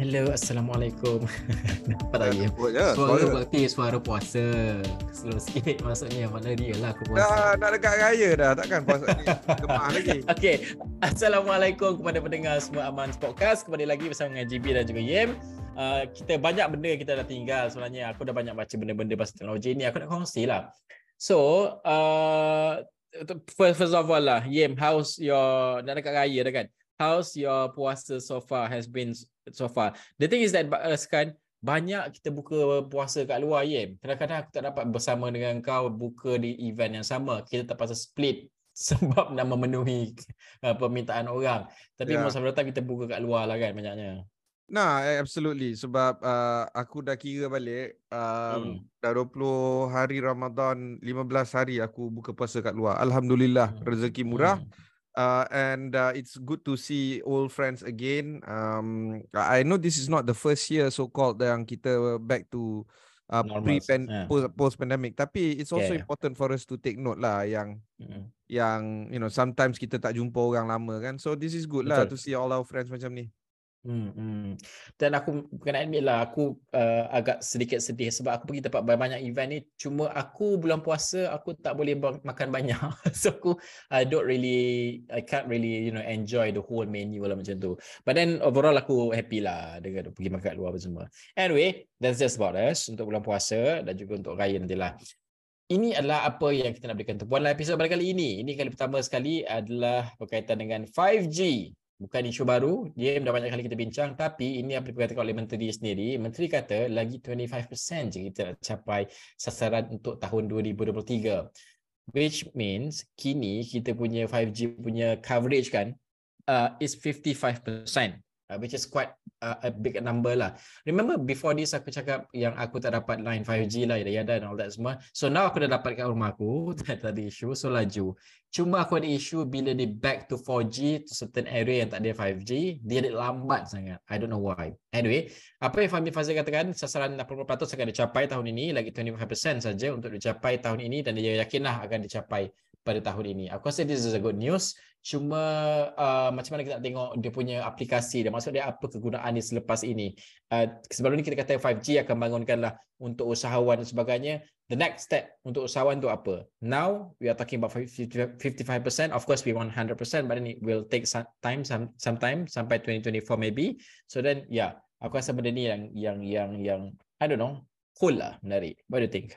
Hello, Assalamualaikum. Ya? Ya, Suara suara. berarti suara puasa. Slow sikit maksudnya. Mana dia lah aku puasa. Dah nak dekat raya dah takkan puasa ni gemah lagi. Okay, Assalamualaikum kepada pendengar semua Aman's Podcast. Kembali lagi bersama dengan GB dan juga Yem. Uh, kita banyak benda kita dah tinggal sebenarnya. Aku dah banyak baca benda-benda pasal teknologi ni. Aku nak kongsi lah. So, uh, first, first of all lah, Yem, how's your, nak dekat raya dah kan? How's your puasa so far has been so far? The thing is that us kan, banyak kita buka puasa kat luar Yem. Kadang-kadang aku tak dapat bersama dengan kau buka di event yang sama. Kita terpaksa split sebab nak memenuhi uh, permintaan orang. Tapi Ya. most of the time kita buka kat luar lah kan banyaknya. Nah, eh, absolutely sebab uh, aku dah kira balik um, Hmm. dah 20 hari Ramadan, 15 hari aku buka puasa kat luar. Alhamdulillah Hmm. rezeki murah. Hmm. Uh, and uh, it's good to see old friends again. Um, I know this is not the first year so-called yang kita back to uh, Normal, pre-pan yeah. post post pandemic. Tapi it's also Yeah. important for us to take note lah yang Hmm. yang you know sometimes kita tak jumpa orang lama kan. So this is good lah Betul. to see all our friends macam ni. Hmm, hmm. Dan aku kena admit lah aku uh, agak sedikit sedih sebab aku pergi tempat banyak event ni cuma aku bulan puasa aku tak boleh makan banyak. so aku I don't really I can't really you know enjoy the whole menu lah macam tu. But then overall aku happy lah dengan pergi makan luar apa semua. Anyway, that's just about us untuk bulan puasa dan juga untuk raya nantilah. Ini adalah apa yang kita nak berikan tumpuan dalam episod pada kali ini. Ini kali pertama sekali adalah berkaitan dengan 5G. Bukan isu baru, dia dah banyak kali kita bincang tapi ini apa dikatakan oleh menteri sendiri. Menteri kata lagi 25% je kita nak capai sasaran untuk tahun 2023. Which means kini kita punya 5G punya coverage kan uh, is 55%. Uh, which is quite uh, a big number lah. Remember before this aku cakap yang aku tak dapat line 5G lah, yada yada dan all that semua. So now aku dah dapat kat rumah aku, tak ada isu, so laju. Cuma aku ada isu bila dia back to 4G to certain area yang tak ada 5G, dia ada lambat sangat. I don't know why. Anyway, apa yang Fahmi Fazil katakan, sasaran 80% akan dicapai tahun ini, lagi 25% saja untuk dicapai tahun ini dan dia yakinlah akan dicapai pada tahun ini. Aku rasa this is a good news. Cuma uh, macam mana kita nak tengok dia punya aplikasi dan maksud dia apa kegunaan dia selepas ini. Uh, sebelum ni kita kata 5G akan bangunkanlah untuk usahawan dan sebagainya. The next step untuk usahawan tu apa? Now we are talking about 50 55%. Of course we want 100% but then it will take some time some sometime sampai 2024 maybe. So then yeah, aku rasa benda ni yang yang yang yang I don't know, cool lah, menarik. What do you think?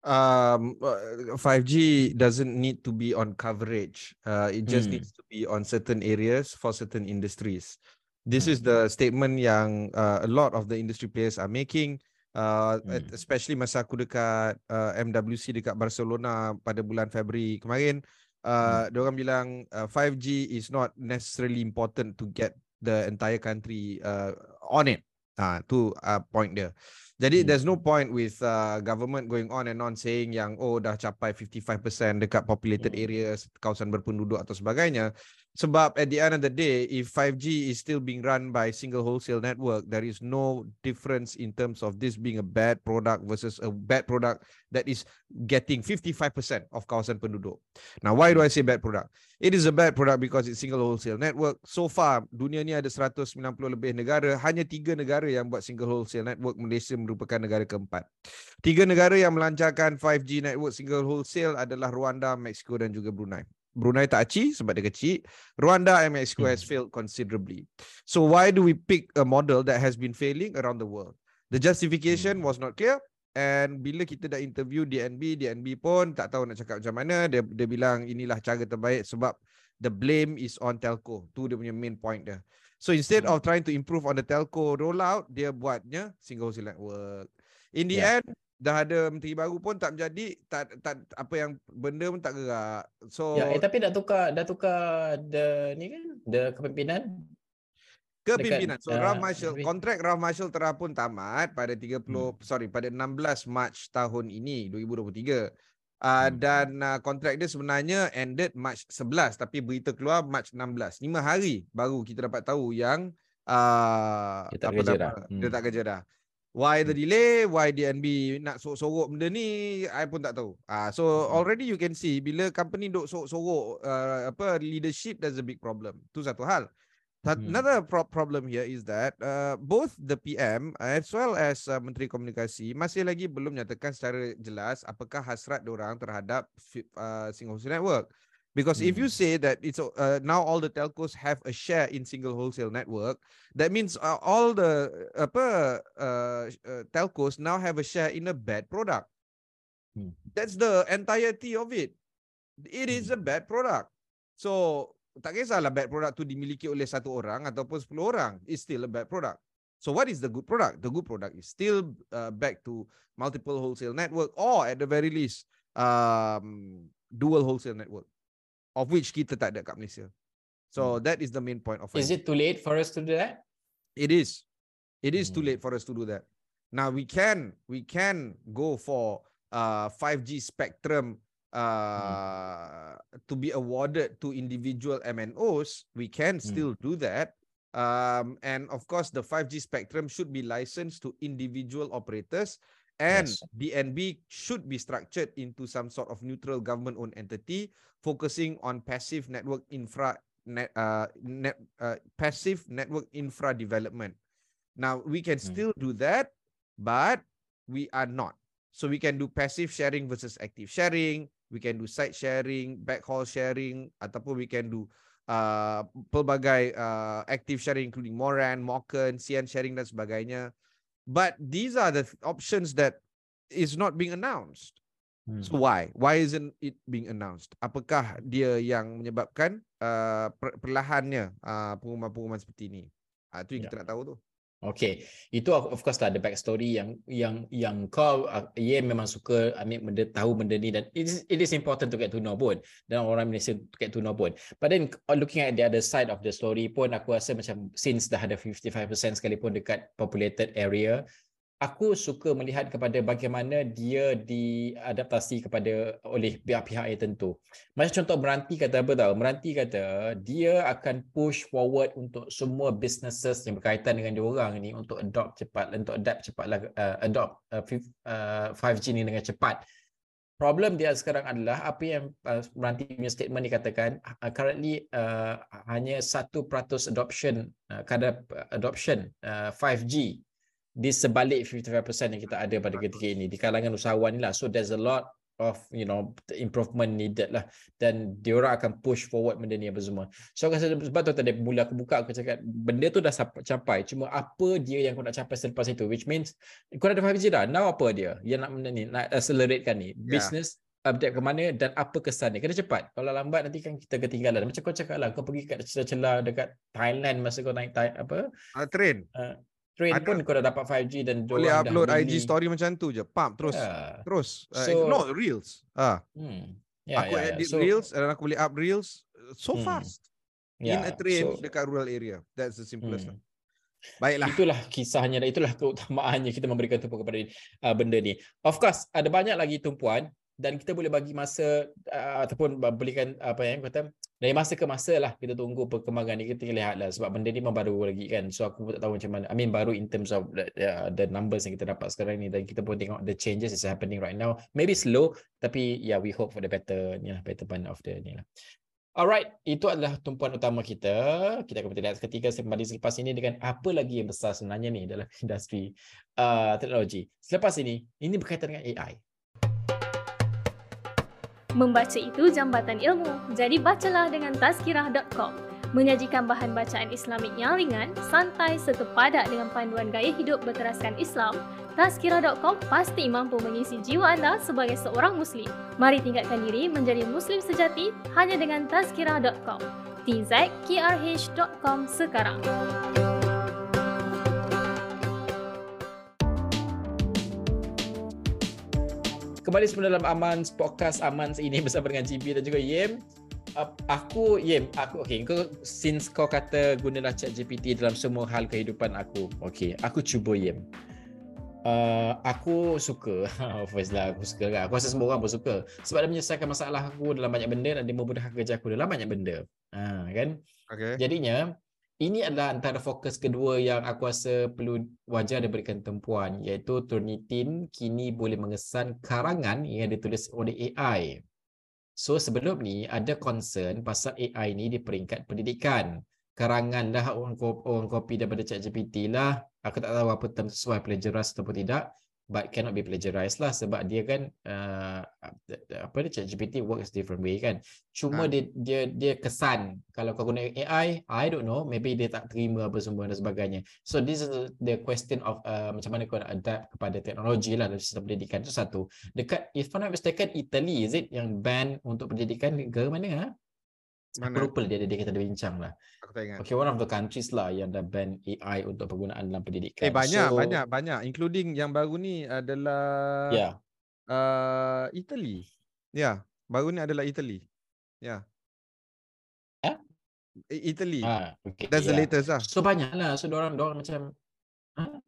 Um, uh, 5G doesn't need to be on coverage. Uh, it just Hmm. needs to be on certain areas for certain industries. This Hmm. is the statement yang uh, a lot of the industry players are making. Uh, Hmm. especially masa aku dekat uh, MWC dekat Barcelona pada bulan Februari kemarin, uh, Hmm. orang bilang uh, 5G is not necessarily important to get the entire country uh, on it. Ah, tu uh, point dia. Jadi Hmm. there's no point with uh, government going on and on saying yang oh dah capai 55% dekat populated Hmm. areas, kawasan berpenduduk atau sebagainya. Sebab at the end of the day, if 5G is still being run by single wholesale network, there is no difference in terms of this being a bad product versus a bad product that is getting 55% of kawasan penduduk. Now, why do I say bad product? It is a bad product because it's single wholesale network. So far, dunia ni ada 190 lebih negara, hanya tiga negara yang buat single wholesale network. Malaysia merupakan negara keempat. Tiga negara yang melancarkan 5G network single wholesale adalah Rwanda, Mexico dan juga Brunei. Brunei tak aci sebab dia kecil. Rwanda and Mexico has failed considerably. So why do we pick a model that has been failing around the world? The justification was not clear and bila kita dah interview DNB, DNB pun tak tahu nak cakap macam mana. Dia dia bilang inilah cara terbaik sebab the blame is on telco. Tu dia punya main point dia. So instead Hmm. of trying to improve on the telco rollout, dia buatnya single wholesale network. In the Yeah. end, dah ada menteri baru pun tak menjadi, tak tak apa yang benda pun tak gerak. So Ya, eh tapi dah tukar dah tukar the ni kan, the kepimpinan. Kepimpinan. So Dekat, Ralph uh, Marshall, tapi- kontrak Ralph Marshall Terah pun tamat pada 30 Hmm. sorry pada 16 Mac tahun ini 2023. Uh, Hmm. dan uh, kontrak dia sebenarnya ended Mac 11 tapi berita keluar Mac 16. 5 hari baru kita dapat tahu yang uh, Dia tak apa kerja dah. Dia Hmm. tak kerja dah. Why the delay? Why DNB nak sorok-sorok benda ni? I pun tak tahu. Ah, so Hmm. already you can see bila company duk sorok-sorok uh, apa leadership that's a big problem. Tu satu hal. Hmm. Another pro- problem here is that uh, both the PM as well as uh, Menteri Komunikasi masih lagi belum nyatakan secara jelas apakah hasrat diorang terhadap uh, wholesale network. Because if you Hmm. say that it's uh, now all the telcos have a share in single wholesale network, that means uh, all the apa uh, uh, telcos now have a share in a bad product. Hmm. That's the entirety of it. It is a bad product. So tak kisahlah bad product tu dimiliki oleh satu orang ataupun 10 orang, it's still a bad product. So what is the good product? The good product is still uh, back to multiple wholesale network or at the very least um, dual wholesale network of which kita tak ada kat Malaysia. So that is the main point of Is it too late for us to do that? It is. It is too Hmm. late for us to do that. Now we can we can go for uh 5G spectrum uh to be awarded to individual MNOs. We can Hmm. still do that. Um and of course the 5G spectrum should be licensed to individual operators and Yes. DNB should be structured into some sort of neutral government owned entity focusing on passive network infra net, uh, net uh, passive network infra development. Now we can Hmm. still do that, but we are not. So we can do passive sharing versus active sharing. We can do site sharing, backhaul sharing, ataupun we can do uh, pelbagai uh, active sharing including Moran, Moken, CN sharing dan sebagainya. But these are the th- options that is not being announced. Hmm. So why? Why isn't it being announced? Apakah dia yang menyebabkan uh, per- perlahannya uh, pengumuman-pengumuman seperti ini? Uh, itu yang Ya. kita nak tahu tu. Okay, itu of course lah ada backstory yang yang yang kau uh, ye memang suka ambil benda tahu benda ni dan it is, it is important to get to know pun dan orang Malaysia to get to know pun. But then uh, looking at the other side of the story pun aku rasa macam since dah ada 55% sekalipun dekat populated area aku suka melihat kepada bagaimana dia diadaptasi kepada oleh pihak-pihak yang tentu. Macam contoh Meranti kata apa tahu? Meranti kata dia akan push forward untuk semua businesses yang berkaitan dengan dia orang ni untuk adopt cepat, untuk adapt cepat lah, uh, adopt uh, fif- uh, 5G ni dengan cepat. Problem dia sekarang adalah apa yang uh, Meranti punya statement dikatakan uh, currently uh, hanya 1% adoption uh, kadar adoption uh, 5G di sebalik 55% yang kita ada pada ketika ini di kalangan usahawan ni lah. So there's a lot of you know improvement needed lah dan diorang akan push forward benda ni apa semua. So aku rasa sebab tu tadi mula aku buka aku cakap benda tu dah capai cuma apa dia yang kau nak capai selepas itu which means kau dah ada 5G dah. Now apa dia? Yang nak benda ni nak accelerate kan ni. Business update ke mana dan apa kesan dia. Kena cepat. Kalau lambat nanti kan kita ketinggalan. Macam kau cakap lah kau pergi kat celah-celah dekat Thailand masa kau naik Thai, apa Uh, train. Train Ada. pun kau dah dapat 5G dan Boleh diorang dah upload IG story macam tu je. Pump terus. Ya. Terus. Uh, So- no, reels. Ah, Hmm. Ya, aku ya, ya. edit So, reels dan aku boleh up reels uh, so Hmm. fast. ya, In a train so, dekat rural area. That's the simplest. hmm. lah. Baiklah. Itulah kisahnya dan itulah keutamaannya kita memberikan tumpuan kepada uh, benda ni. Of course, ada banyak lagi tumpuan dan kita boleh bagi masa uh, ataupun berikan apa yang kata dari masa ke masa lah kita tunggu perkembangan ni kita lihat lah sebab benda ni baru lagi kan so aku pun tak tahu macam mana I mean baru in terms of the, uh, the numbers yang kita dapat sekarang ni dan kita pun tengok the changes is happening right now maybe slow tapi yeah we hope for the better ni lah better part of the ni lah Alright, itu adalah tumpuan utama kita. Kita akan bertindak seketika kembali selepas ini dengan apa lagi yang besar sebenarnya ni dalam industri uh, teknologi. Selepas ini, ini berkaitan dengan AI. Membaca itu jambatan ilmu, jadi bacalah dengan tazkirah.com. Menyajikan bahan bacaan Islamik yang ringan, santai serta padat dengan panduan gaya hidup berteraskan Islam, Tazkirah.com pasti mampu mengisi jiwa anda sebagai seorang Muslim. Mari tingkatkan diri menjadi Muslim sejati hanya dengan Tazkirah.com. tzkrh.com sekarang. Kembali semula dalam Amans Podcast Amans ini bersama dengan GB dan juga Yem. uh, aku yeah, aku okay kau since kau kata gunalah chat GPT dalam semua hal kehidupan aku okay aku cuba Yem. Uh, aku suka First lah aku suka kan? Aku rasa semua orang pun suka. Sebab dia menyelesaikan masalah aku Dalam banyak benda Dan dia memudahkan kerja aku Dalam banyak benda. Ha, Kan? Okay. Jadinya ini adalah antara fokus kedua yang aku rasa perlu wajar diberikan tempuan iaitu Turnitin kini boleh mengesan karangan yang ditulis oleh AI. So sebelum ni ada concern pasal AI ni di peringkat pendidikan. Karangan dah orang, orang copy daripada ChatGPT lah. Aku tak tahu apa term sesuai plagiarized ataupun tidak. But cannot be plagiarized lah sebab dia kan uh, apa dia ChatGPT works different way kan. Cuma Ha. dia dia dia kesan kalau kau guna AI, I don't know, maybe dia tak terima apa semua dan sebagainya. So this is the question of uh, macam mana kau nak adapt kepada teknologi lah dalam sistem pendidikan tu satu. Dekat if I'm not mistaken Italy is it yang ban untuk pendidikan ke mana ha? Aku Mana? lupa dia dia kita ada bincang lah. Aku tak ingat. Okay, one of the countries lah yang dah ban AI untuk penggunaan dalam pendidikan. Eh banyak So, banyak banyak including yang baru ni adalah Ya. uh, Italy. Ya, baru ni adalah Italy. Ya. Eh? I- Italy. Ah, okay. That's the yeah. latest lah. So banyak lah. So orang orang macam ha?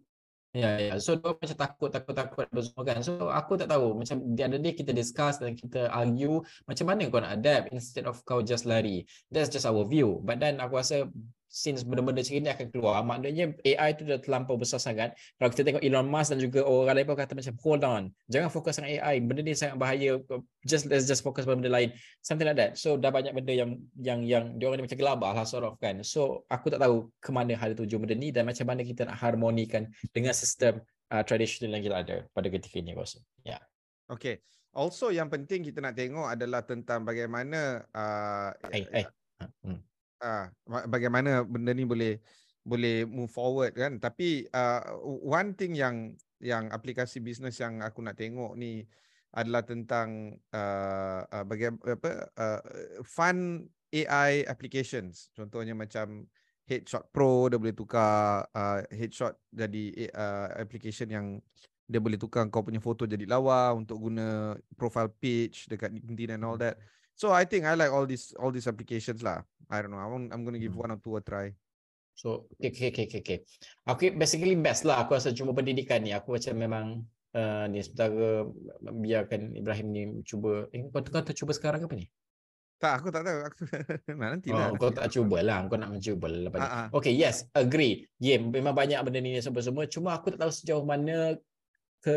Ya, ya. So dia macam takut, takut, takut apa semua kan. So aku tak tahu. Macam the other day kita discuss dan kita argue macam mana kau nak adapt instead of kau just lari. That's just our view. But then aku rasa since benda-benda macam ni akan keluar, maknanya AI tu dah terlampau besar sangat. Kalau kita tengok Elon Musk dan juga orang lain pun kata macam hold on. Jangan fokus dengan AI. Benda ni sangat bahaya. Just let's just fokus pada benda lain. Something like that. So dah banyak benda yang yang yang dia orang ni macam gelabah lah sort of kan. So aku tak tahu ke mana hal tuju benda ni dan macam mana kita nak harmonikan dengan sistem uh, tradisional yang kita ada pada ketika ini aku rasa. Ya. Okay. Also yang penting kita nak tengok adalah tentang bagaimana uh, Eh, eh. Hmm. Uh, bagaimana benda ni boleh boleh move forward kan tapi uh, one thing yang yang aplikasi bisnes yang aku nak tengok ni adalah tentang uh, uh, bagaimana apa uh, fun AI applications contohnya macam Headshot Pro dia boleh tukar uh, headshot jadi uh, application yang dia boleh tukar kau punya foto jadi lawa untuk guna profile page dekat LinkedIn and all that. So I think I like all these all these applications lah. I don't know. I'm I'm going to give Hmm. one or two a try. So, okay, okay, okay, okay, okay. Okay, basically best lah. Aku rasa cuma pendidikan ni. Aku macam memang uh, ni sementara biarkan Ibrahim ni cuba. Eh, kau kau tu cuba sekarang apa ni? Tak, aku tak tahu. Aku nah, nanti lah. Oh, kau tak cuba lah. Kau nak mencuba lah lepas ni. Ah, ah. Okay, yes, agree. Yeah, memang banyak benda ni semua-semua. Cuma aku tak tahu sejauh mana ke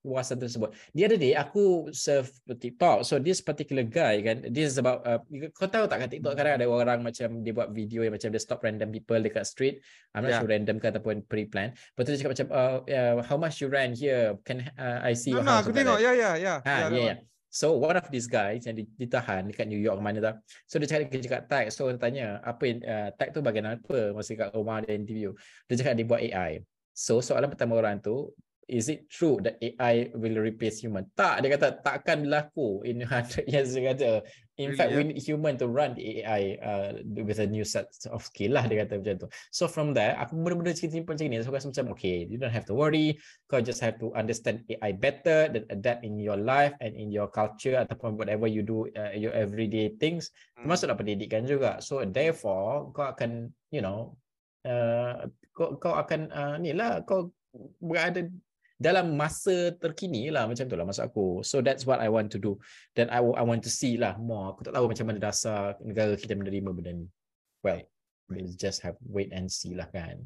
kuasaan tersebut. The other day, aku surf TikTok. So, this particular guy kan, this is about, uh, kau tahu tak kat TikTok kadang ada orang macam dia buat video yang macam dia stop random people dekat street. I'm not Yeah. sure random ke ataupun pre-plan. Lepas tu dia cakap macam, uh, yeah, how much you rent here? Can uh, I see your no, house? aku tengok. Ya, ya, ya. Ha, Ya, yeah, yeah. So one of these guys yang di- ditahan dekat New York mana tak. So dia cakap dia kat tag. So dia tanya, apa yang uh, tag tu bagian apa masa kat rumah dia interview. Dia cakap dia buat AI. So soalan pertama orang tu, is it true that AI will replace human? Tak, dia kata takkan berlaku in 100 years dia kata. In Really, fact, yeah? we need human to run the AI uh, with a new set of skill lah dia kata macam tu. So from there, aku benda-benda simple macam ni. So aku rasa macam, okay, you don't have to worry. Kau just have to understand AI better dan adapt in your life and in your culture ataupun whatever you do uh, your everyday things. Hmm. Termasuklah pendidikan juga. So therefore, kau akan, you know, uh, kau, kau akan, uh, ni lah, kau berada dalam masa terkini lah macam tu lah maksud aku. So that's what I want to do. Dan I, I want to see lah more. Aku tak tahu macam mana dasar negara kita menerima benda ni. Well, we'll just have wait and see lah kan.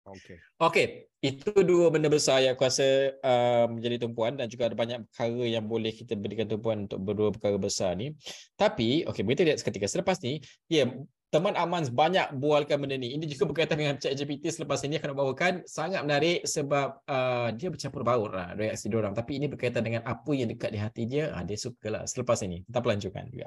Okay. Okay, itu dua benda besar yang aku rasa uh, menjadi tumpuan dan juga ada banyak perkara yang boleh kita berikan tumpuan untuk berdua perkara besar ni. Tapi, okay, kita lihat seketika. Selepas ni, ya, yeah, teman Amans banyak bualkan benda ni. Ini juga berkaitan dengan ChatGPT selepas ini akan bawakan sangat menarik sebab uh, dia bercampur baur lah reaksi diorang. Tapi ini berkaitan dengan apa yang dekat di hati dia, uh, dia suka lah selepas ini. Kita pelanjutkan juga.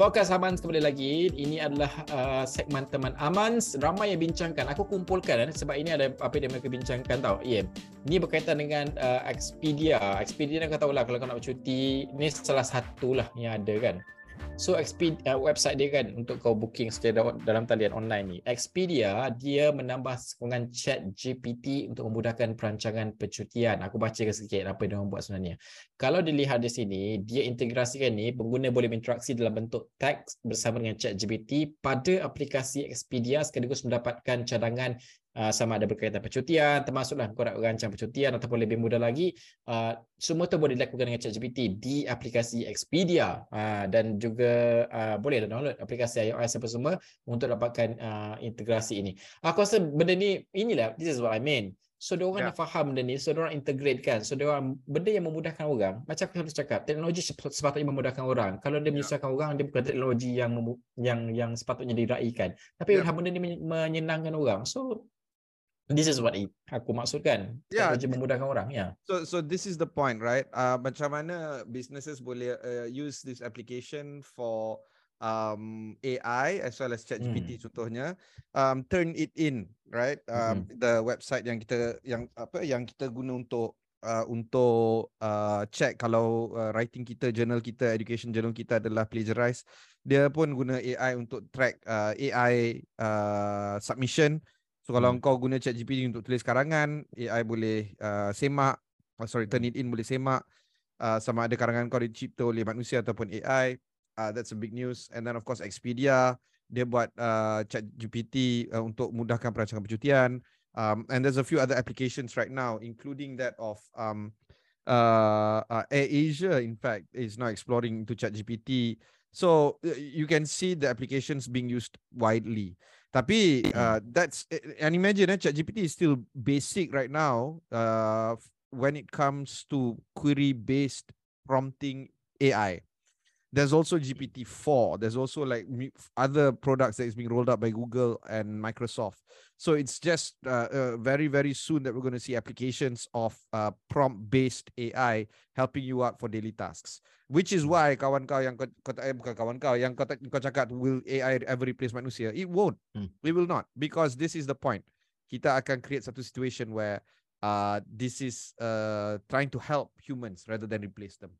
Podcast Amans kembali lagi. Ini adalah uh, segmen teman Amans. Ramai yang bincangkan. Aku kumpulkan eh, sebab ini ada apa yang mereka bincangkan tau. Yeah. Ini berkaitan dengan uh, Expedia. Expedia kau tahu lah kalau kau nak bercuti, ni salah satu lah yang ada kan. So Expedia uh, website dia kan untuk kau booking secara dalam talian online ni. Expedia dia menambah sokongan chat GPT untuk memudahkan perancangan percutian. Aku baca sikit apa dia buat sebenarnya. Kalau dilihat di sini, dia integrasikan ni pengguna boleh berinteraksi dalam bentuk teks bersama dengan chat GPT pada aplikasi Expedia sekaligus mendapatkan cadangan sama ada berkaitan percutian termasuklah nak rancang percutian ataupun lebih mudah lagi uh, semua tu boleh dilakukan dengan ChatGPT di aplikasi Expedia uh, dan juga uh, boleh download aplikasi iOS apa semua untuk dapatkan uh, integrasi ini aku rasa benda ni inilah this is what I mean So, dia orang yeah. faham benda ni. So, dia orang integrate kan. So, dia orang, benda yang memudahkan orang. Macam aku selalu cakap, teknologi sepatutnya memudahkan orang. Kalau dia ya. menyusahkan yeah. orang, dia bukan teknologi yang yang yang sepatutnya diraikan. Tapi yeah. benda ni menyenangkan orang. So, This is what it, aku maksudkan. Yeah. Teknologi memudahkan orang. Yeah. So so this is the point, right? Uh, macam mana businesses boleh uh, use this application for um, AI as well as ChatGPT hmm. contohnya. Um, turn it in, right? Um, hmm. The website yang kita yang apa yang kita guna untuk uh, untuk uh, check kalau uh, writing kita, journal kita, education journal kita adalah plagiarized. Dia pun guna AI untuk track uh, AI uh, submission. So kalau hmm. kau guna chat GPT untuk tulis karangan, AI boleh uh, semak, oh, sorry, turn it in boleh semak uh, sama ada karangan kau dicipta oleh manusia ataupun AI. Uh, that's a big news. And then of course Expedia, dia buat uh, chat GPT uh, untuk mudahkan perancangan percutian. Um, and there's a few other applications right now, including that of um, uh, uh, Air Asia, in fact, is now exploring into chat GPT. So uh, you can see the applications being used widely. Tapi uh, that's and imagine eh, ChatGPT is still basic right now uh, when it comes to query based prompting AI. There's also GPT-4. There's also like other products that is being rolled out by Google and Microsoft. So it's just uh, uh, very, very soon that we're going to see applications of uh, prompt-based AI helping you out for daily tasks. Which is hmm. why kawan kau yang kau, eh, bukan kawan kau yang kau, kau cakap will AI ever replace manusia? It won't. Hmm. We will not because this is the point. Kita akan create satu situation where uh, this is uh, trying to help humans rather than replace them.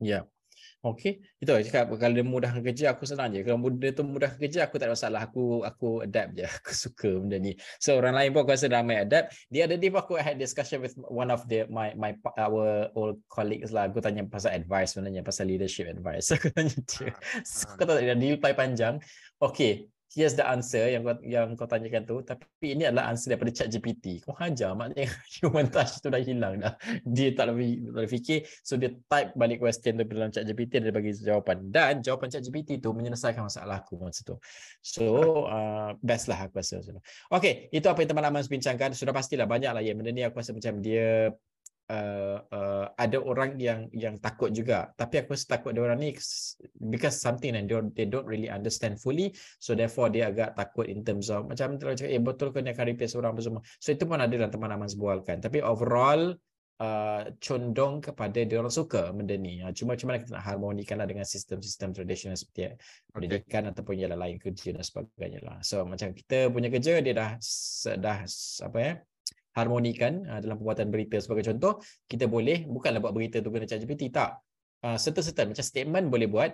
Yeah. Okay, itu aku cakap kalau dia mudah kerja aku senang je. Kalau benda tu mudah kerja aku tak ada masalah. Aku aku adapt je. Aku suka benda ni. So orang lain pun aku rasa ramai adapt. Dia ada dia aku had discussion with one of the my my our old colleagues lah. Aku tanya pasal advice sebenarnya pasal leadership advice. Aku tanya dia. Ah, so, ah. kata dia dia panjang. Okay, here's the answer yang kau yang kau tanyakan tu. Tapi ini adalah answer daripada chat GPT kau hajar maknanya human touch tu dah hilang dah. Dia tak lebih tak lebih fikir so dia type balik question tu dalam chat GPT dia bagi jawapan. Dan jawapan chat GPT tu menyelesaikan masalah aku masa tu. So uh, best lah aku rasa okay itu apa yang teman-teman bincangkan sudah pastilah banyak lah ya benda ni aku rasa macam dia uh, uh, ada orang yang yang takut juga. Tapi aku rasa takut dia orang ni because something and they don't, they don't really understand fully. So therefore dia agak takut in terms of macam terlalu cakap eh betul ke ni akan replace orang apa semua? So itu pun ada dalam teman-teman sebualkan. Tapi overall uh, condong kepada dia orang suka benda ni. Uh, cuma cuma kita nak harmonikanlah dengan sistem-sistem tradisional seperti pendidikan okay. ataupun yang lain kerja dan sebagainya lah. So macam kita punya kerja dia dah dah apa ya harmonikan uh, dalam pembuatan berita sebagai contoh kita boleh bukanlah buat berita tu guna ChatGPT tak. Uh, serta-serta macam statement boleh buat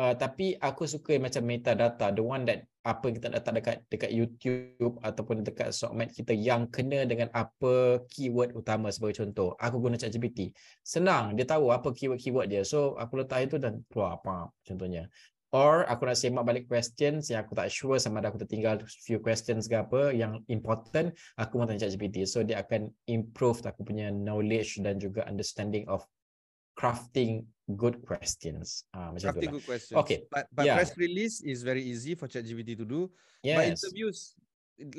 uh, tapi aku suka macam metadata the one that apa kita letak dekat dekat YouTube ataupun dekat SOCMED kita yang kena dengan apa keyword utama sebagai contoh. Aku guna ChatGPT. Senang dia tahu apa keyword-keyword dia. So aku letak itu dan keluar apa contohnya or aku nak semak balik questions yang aku tak sure sama ada aku tertinggal few questions ke apa yang important aku mau tanya ChatGPT. So dia akan improve aku punya knowledge dan juga understanding of crafting good questions. Uh, macam crafting good questions. Okay but, but yeah. press release is very easy for ChatGPT to do. Yes. but interviews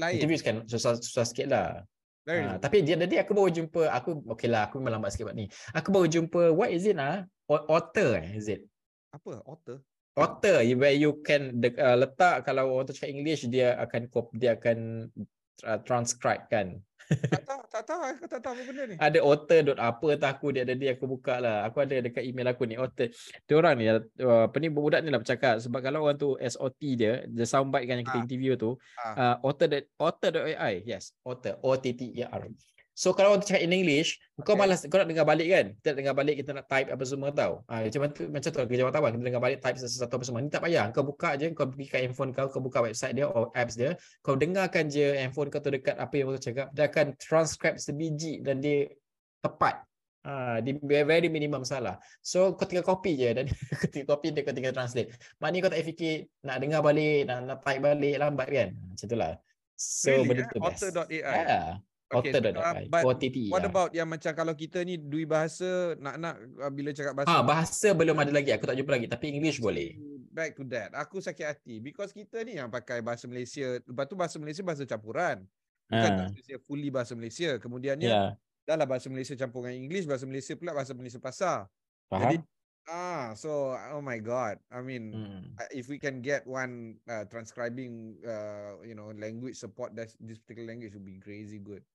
lain. Interviews kan susah susah sikit lah. Uh, tapi dia tadi aku baru jumpa aku okey lah aku memang lambat sikit buat ni. Aku baru jumpa what is it ah? Author eh is it? Apa? Author author where you can uh, letak kalau orang tu cakap English dia akan cop dia akan uh, transcribe kan Tak tahu, tak tahu. Aku tak tahu apa benda ni. Ada otter dot apa tak aku dia ada dia aku buka lah. Aku ada dekat email aku ni otter. Dia orang ni uh, apa ni budak ni lah bercakap sebab kalau orang tu SOT dia, the soundbite kan yang kita Ah. interview tu, Ah. uh, otter dot otter dot AI. Yes, otter O T T E R. So kalau orang cakap in English, kau Okay. malas kau nak dengar balik kan? Kita nak dengar balik kita nak type apa semua tau. Ah macam tu macam tu kerja wartawan kita dengar balik type sesuatu apa semua. Ni tak payah. Kau buka je, kau pergi kat handphone kau, kau buka website dia atau apps dia, kau dengarkan je handphone kau tu dekat apa yang kau cakap, dia akan transcribe sebiji dan dia tepat. Ah, di very minimum salah. So kau tinggal copy je dan ketika copy dia kau tinggal translate. Maknanya kau tak fikir nak dengar balik, nak, nak type balik lambat kan. Macam itulah. So Really, benda eh? tu best. Otter.ai. Yeah. Okay, so, uh, but OTT. What yeah. about yang macam kalau kita ni dui bahasa nak-nak uh, bila cakap bahasa Ah, bahasa belum ada lagi. Aku tak jumpa lagi. Tapi English boleh. Back to that. Aku sakit hati because kita ni yang pakai bahasa Malaysia. Lepas tu bahasa Malaysia bahasa campuran. Bukan Ah. bahasa Malaysia fully bahasa Malaysia. Kemudiannya Ya, dah lah bahasa Malaysia campur dengan English, bahasa Malaysia pula bahasa Malaysia pasar. faham? Jadi ah so oh my god. I mean Hmm. uh, if we can get one uh, transcribing uh, you know language support that this particular language would be crazy good.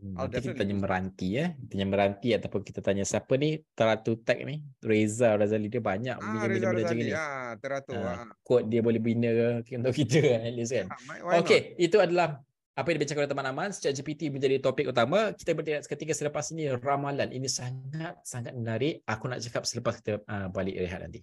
Hmm, I'll Nanti kita tanya. Meranti ya. Tanya Meranti ataupun kita tanya siapa ni Teratu Tag ni. Reza Razali dia banyak Ah, Reza benda macam ni. Ah, teratur. Ah, Ah. Quote dia boleh bina ke untuk kita at least kan. Ah? Okey, itu adalah apa yang dibincangkan oleh teman Aman sejak GPT menjadi topik utama. Kita bertindak seketika selepas ini ramalan. Ini sangat sangat menarik. Aku nak cakap selepas kita uh, balik rehat nanti.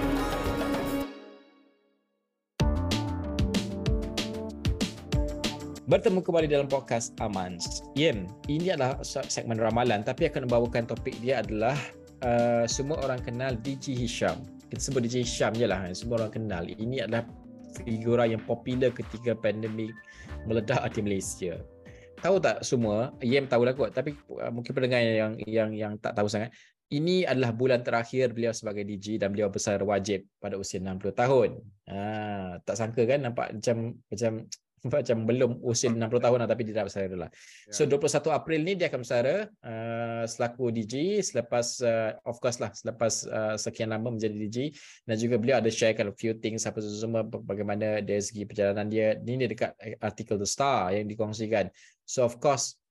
Bertemu kembali dalam podcast Amans. Yem, ini adalah se- segmen ramalan tapi akan membawakan topik dia adalah uh, semua orang kenal DJ Hisham. Kita sebut DJ Hisham je lah, semua orang kenal. Ini adalah figura yang popular ketika pandemik meledak di Malaysia. Tahu tak semua? Yem tahulah kot, tapi uh, mungkin pendengar yang yang yang tak tahu sangat. Ini adalah bulan terakhir beliau sebagai DJ dan beliau besar wajib pada usia 60 tahun. Ah, tak sangka kan nampak macam macam macam belum usia 60 tahun lah, tapi dia dah bersara dah lah. So 21 April ni dia akan bersara uh, selaku DJ selepas uh, of course lah selepas uh, sekian lama menjadi DJ dan juga beliau ada sharekan a few things apa semua bagaimana dari segi perjalanan dia. Ini dia dekat artikel The Star yang dikongsikan. So of course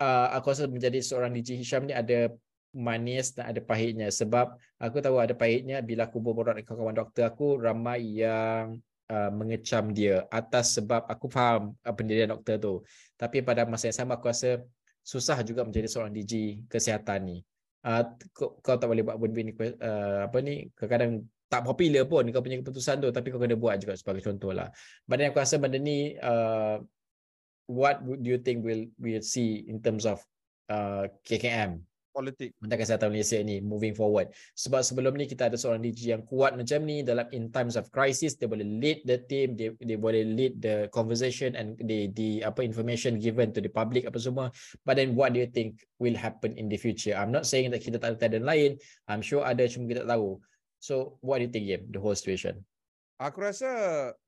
uh, aku rasa menjadi seorang DJ Hisham ni ada manis dan ada pahitnya sebab aku tahu ada pahitnya bila aku berborak dengan kawan-kawan doktor aku ramai yang uh, mengecam dia atas sebab aku faham uh, pendirian doktor tu. Tapi pada masa yang sama aku rasa susah juga menjadi seorang DJ kesihatan ni. Uh, kau, kau tak boleh buat benda ni uh, apa ni kadang-kadang tak popular pun kau punya keputusan tu tapi kau kena buat juga sebagai contoh lah. Benda aku rasa benda ni uh, what would you think will we'll see in terms of uh, KKM politik. Menteri Kesihatan Malaysia ni moving forward. Sebab sebelum ni kita ada seorang DJ yang kuat macam ni dalam in times of crisis dia boleh lead the team, dia dia boleh lead the conversation and the the apa information given to the public apa semua. But then what do you think will happen in the future? I'm not saying that kita tak ada talent lain. I'm sure ada cuma kita tak tahu. So what do you think Yem, the whole situation? Aku rasa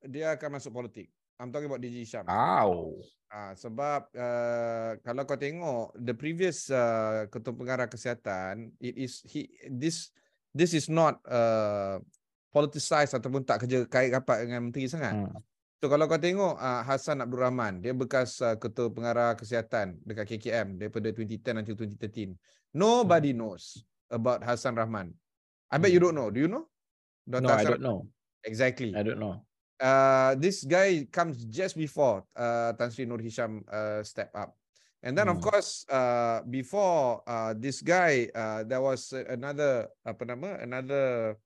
dia akan masuk politik. I'm talking about DJ Syam. Wow. Ah, sebab uh, kalau kau tengok the previous uh, ketua pengarah kesihatan, it is he this this is not uh, politicized ataupun tak kerja kait rapat dengan menteri sangat. Hmm. So kalau kau tengok uh, Hassan Abdul Rahman, dia bekas uh, ketua pengarah kesihatan dekat KKM daripada 2010 until 2013. Nobody knows about Hassan Rahman. I bet you don't know. Do you know? Dr. No, I Hassan don't know. Exactly. I don't know. Uh, this guy comes just before uh, Tan Sri Nur Hisham uh, step up. And then of Hmm. course uh, before uh, this guy uh, there was another apa nama another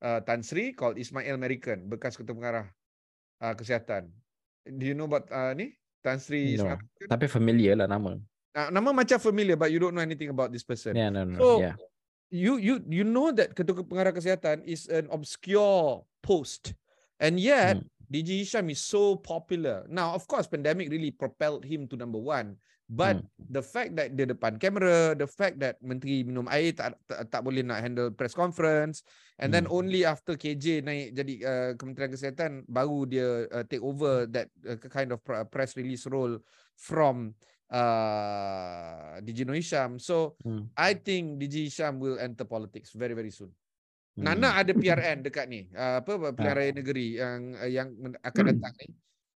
uh, Tan Sri called Ismail American bekas ketua pengarah uh, kesihatan. Do you know about uh, ni Tan Sri No. Ismail American? Tapi familiar lah nama. Uh, nama macam familiar but you don't know anything about this person. Yeah, no, no. So, yeah. you you you know that ketua pengarah kesihatan is an obscure post and yet Hmm. DJ Hisham is so popular now of course pandemic really propelled him to number one But Hmm. the fact that dia depan kamera, the fact that menteri minum air tak tak, tak boleh nak handle press conference and then Hmm. only after KJ naik jadi uh, Kementerian Kesihatan baru dia uh, take over that uh, kind of pr- press release role from uh, DG Nur Hisham. So Hmm. I think DG Hisham will enter politics very very soon. Hmm. Nana ada PRN dekat ni. Uh, apa pilihan raya negeri yang uh, yang akan datang ni.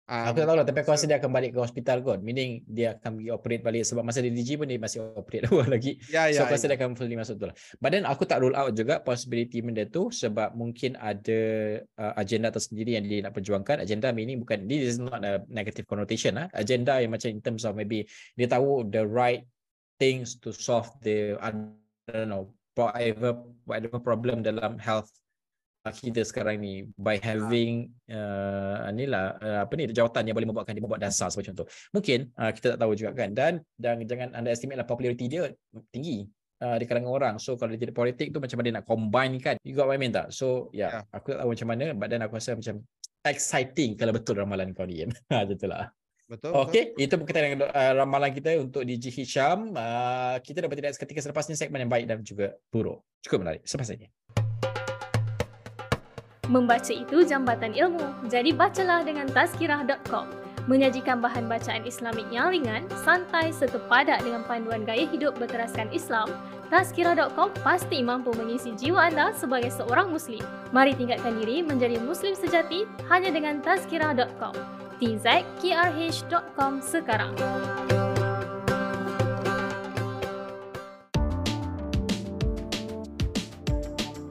Um, Aku tak tahu lah tapi aku rasa dia akan balik ke hospital kot. Meaning dia akan pergi operate balik sebab masa dia DG pun dia masih operate awal lagi. Ya So ya. aku rasa ya. dia akan fully masuk tu lah. But then aku tak rule out juga possibility benda tu sebab mungkin ada uh, agenda tersendiri yang dia nak perjuangkan. Agenda meaning bukan, this is not a negative connotation lah. Agenda yang macam in terms of maybe dia tahu the right things to solve the, I don't know, whatever, whatever problem dalam health kita sekarang ni by having uh, ni lah uh, apa ni jawatan yang boleh membuatkan dia membuat dasar sebagai contoh. Mungkin uh, kita tak tahu juga kan dan dan jangan underestimate lah popularity dia tinggi uh, di kalangan orang. So kalau dia jadi politik tu macam mana dia nak combine kan. You got what I mean tak? So ya yeah, Ya. aku tak tahu macam mana but then aku rasa macam exciting kalau betul ramalan kau ni. Ha betul lah. Betul. Okey, itu berkaitan dengan uh, ramalan kita untuk DJ Hisham. Uh, kita dapat tidak seketika selepas ni segmen yang baik dan juga buruk. Cukup menarik. Selepas ini. Membaca itu jambatan ilmu, jadi bacalah dengan tazkirah.com. Menyajikan bahan bacaan Islamik yang ringan, santai serta padat dengan panduan gaya hidup berteraskan Islam, Tazkirah.com pasti mampu mengisi jiwa anda sebagai seorang Muslim. Mari tingkatkan diri menjadi Muslim sejati hanya dengan Tazkirah.com. tzkrh.com sekarang.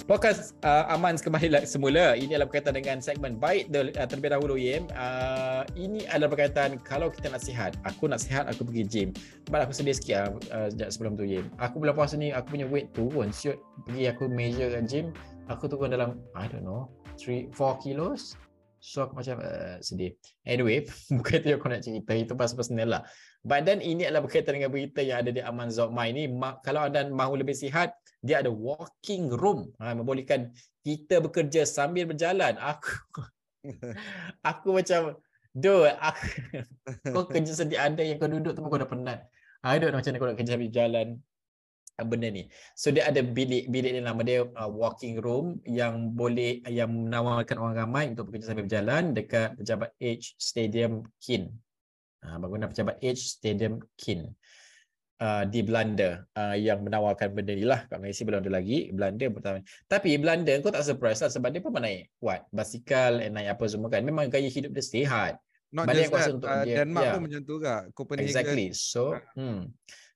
Podcast uh, Aman kembali semula. Ini adalah berkaitan dengan segmen baik del- uh, terlebih dahulu Yim. Uh, ini adalah berkaitan kalau kita nak sihat. Aku nak sihat, aku pergi gym. Sebab aku sedih sikit lah, uh, sejak sebelum tu Yim. Aku bulan puasa ni, aku punya weight turun. Siut pergi aku measure kat gym. Aku turun dalam, I don't know, 3, 4 kilos. So aku macam uh, sedih. Anyway, bukan itu yang aku nak cerita. Itu pasal personal lah. But then ini adalah berkaitan dengan berita yang ada di Aman Zokmai ni. Ma- kalau anda mahu lebih sihat, dia ada walking room. Ha, membolehkan kita bekerja sambil berjalan. Aku aku macam, dude, aku, kau kerja sedia ada yang kau duduk tu pun kau dah penat. I don't know macam mana kau nak kerja sambil jalan ah, benda ni. So dia ada bilik bilik dia nama dia uh, walking room yang boleh yang menawarkan orang ramai untuk bekerja sambil berjalan dekat pejabat H Stadium Kin. Uh, bangunan pejabat H Stadium Kin. Uh, di Belanda uh, yang menawarkan benda ni lah kat Malaysia belum ada lagi Belanda pertama tapi Belanda kau tak surprise lah sebab dia pun naik what basikal and naik apa semua kan memang gaya hidup dia sihat Not Balik just that, untuk uh, dia- Denmark ya. pun macam tu juga. Copenhagen. Exactly. So, hmm.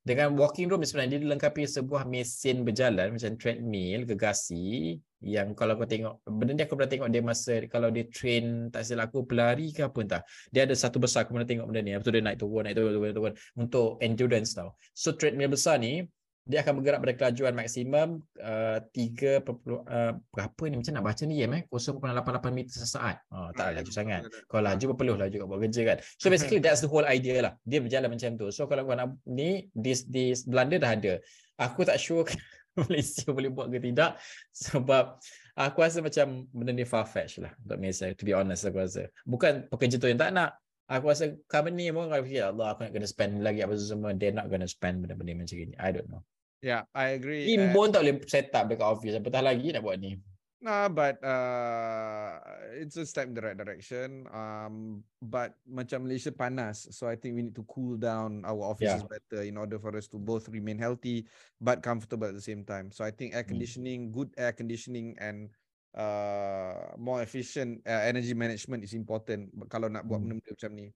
Dengan walking room sebenarnya dia dilengkapi sebuah mesin berjalan macam treadmill, gegasi yang kalau kau tengok benda ni aku pernah tengok dia masa kalau dia train tak silap aku pelari ke apa entah. Dia ada satu besar aku pernah tengok benda ni. Betul dia naik turun, naik turun, turun, turun untuk endurance tau. So treadmill besar ni dia akan bergerak pada kelajuan maksimum uh, 3 uh, berapa ni macam nak baca ni Yem eh 0.88 meter sesaat. Oh, tak Ah, laju sangat. Kalau laju berpeluh laju kat buat kerja kan. So basically that's the whole idea lah. Dia berjalan macam tu. So kalau kau nak ni di, di Belanda dah ada. Aku tak sure Malaysia boleh buat ke tidak sebab aku rasa macam benda ni far fetch lah untuk Malaysia to be honest aku rasa. Bukan pekerja tu yang tak nak. Aku rasa company pun kalau fikir Allah aku nak kena spend lagi apa semua they're not gonna spend benda-benda macam ni. I don't know. Yeah, I agree. Team pun tak boleh set up dekat office. Apatah lagi nak buat ni. Nah, but uh, it's a step in the right direction. Um, but macam Malaysia panas, so I think we need to cool down our offices better in order for us to both remain healthy but comfortable at the same time. So I think air Hmm. conditioning, good air conditioning, and uh, more efficient uh, energy management is important. Kalau nak buat Hmm. benda-benda macam ni.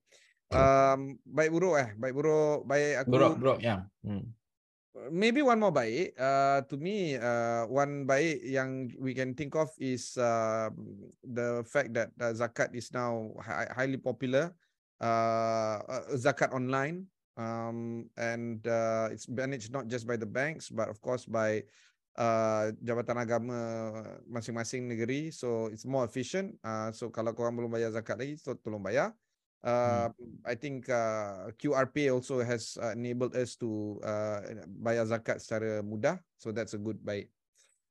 Um, baik buruk eh, baik buruk, baik aku. Bro, bro, ya. Hmm. maybe one more baik uh, to me uh, one baik yang we can think of is uh, the fact that uh, zakat is now hi- highly popular uh, uh, zakat online um, and uh, it's managed not just by the banks but of course by uh, jabatan agama masing-masing negeri so it's more efficient uh, so kalau korang belum bayar zakat lagi so tolong bayar Uh, I think uh, QRP also has uh, enabled us to uh, bayar zakat secara mudah. So that's a good baik.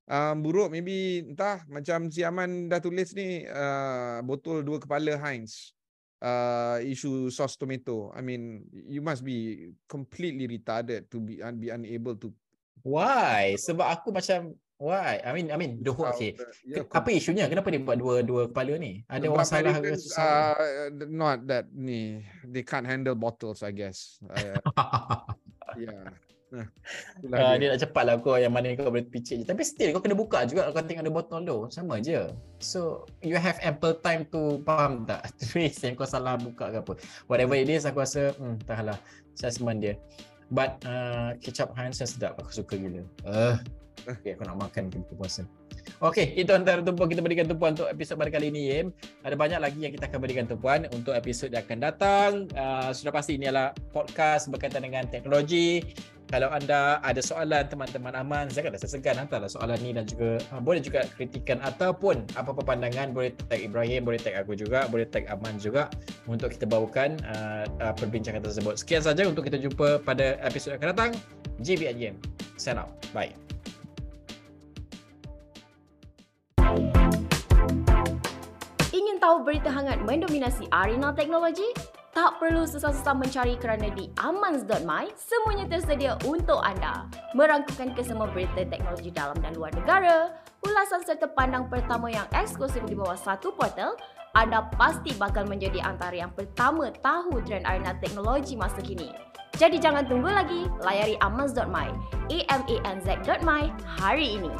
Um, buruk maybe entah macam si Aman dah tulis ni uh, botol dua kepala Heinz. uh, isu sauce tomato. I mean, you must be completely retarded to be un- be unable to. Why? Sebab aku macam why? I mean I mean the whole okay. Yeah, Ke- Apa isunya? Kenapa dia buat dua dua kepala ni? Ada orang salah ke Americans, susah? uh, not that ni they can't handle bottles, I guess. Uh, yeah. Nah, Uh, dia. dia nak cepat lah kau yang mana kau boleh picit je. Tapi still kau kena buka juga kau tengok ada botol tu. Sama je. So you have ample time to faham tak? Trace yang kau salah buka ke apa. Whatever it is aku rasa hmm, entahlah. Assessment dia. But uh, kecap Heinz yang sedap aku suka gila. Uh, okay, aku nak makan ke puasa. Okay, itu antara tumpuan kita berikan tumpuan untuk episod pada kali ini, Yim. Ada banyak lagi yang kita akan berikan tumpuan untuk episod yang akan datang. Uh, sudah pasti ini adalah podcast berkaitan dengan teknologi. Kalau anda ada soalan teman-teman Aman, jangan rasa segan hantarlah soalan ni dan juga uh, boleh juga kritikan ataupun apa-apa pandangan boleh tag Ibrahim, boleh tag aku juga, boleh tag Aman juga untuk kita bawakan uh, uh, perbincangan tersebut. Sekian saja untuk kita jumpa pada episod akan datang. JB and Yim. Sign out. Bye. Ingin tahu berita hangat mendominasi arena teknologi? Tak perlu susah-susah mencari kerana di amans.my semuanya tersedia untuk anda. Merangkukan kesemua berita teknologi dalam dan luar negara, ulasan serta pandang pertama yang eksklusif di bawah satu portal, anda pasti bakal menjadi antara yang pertama tahu trend arena teknologi masa kini. Jadi jangan tunggu lagi, layari amans.my, a m a n z.my hari ini.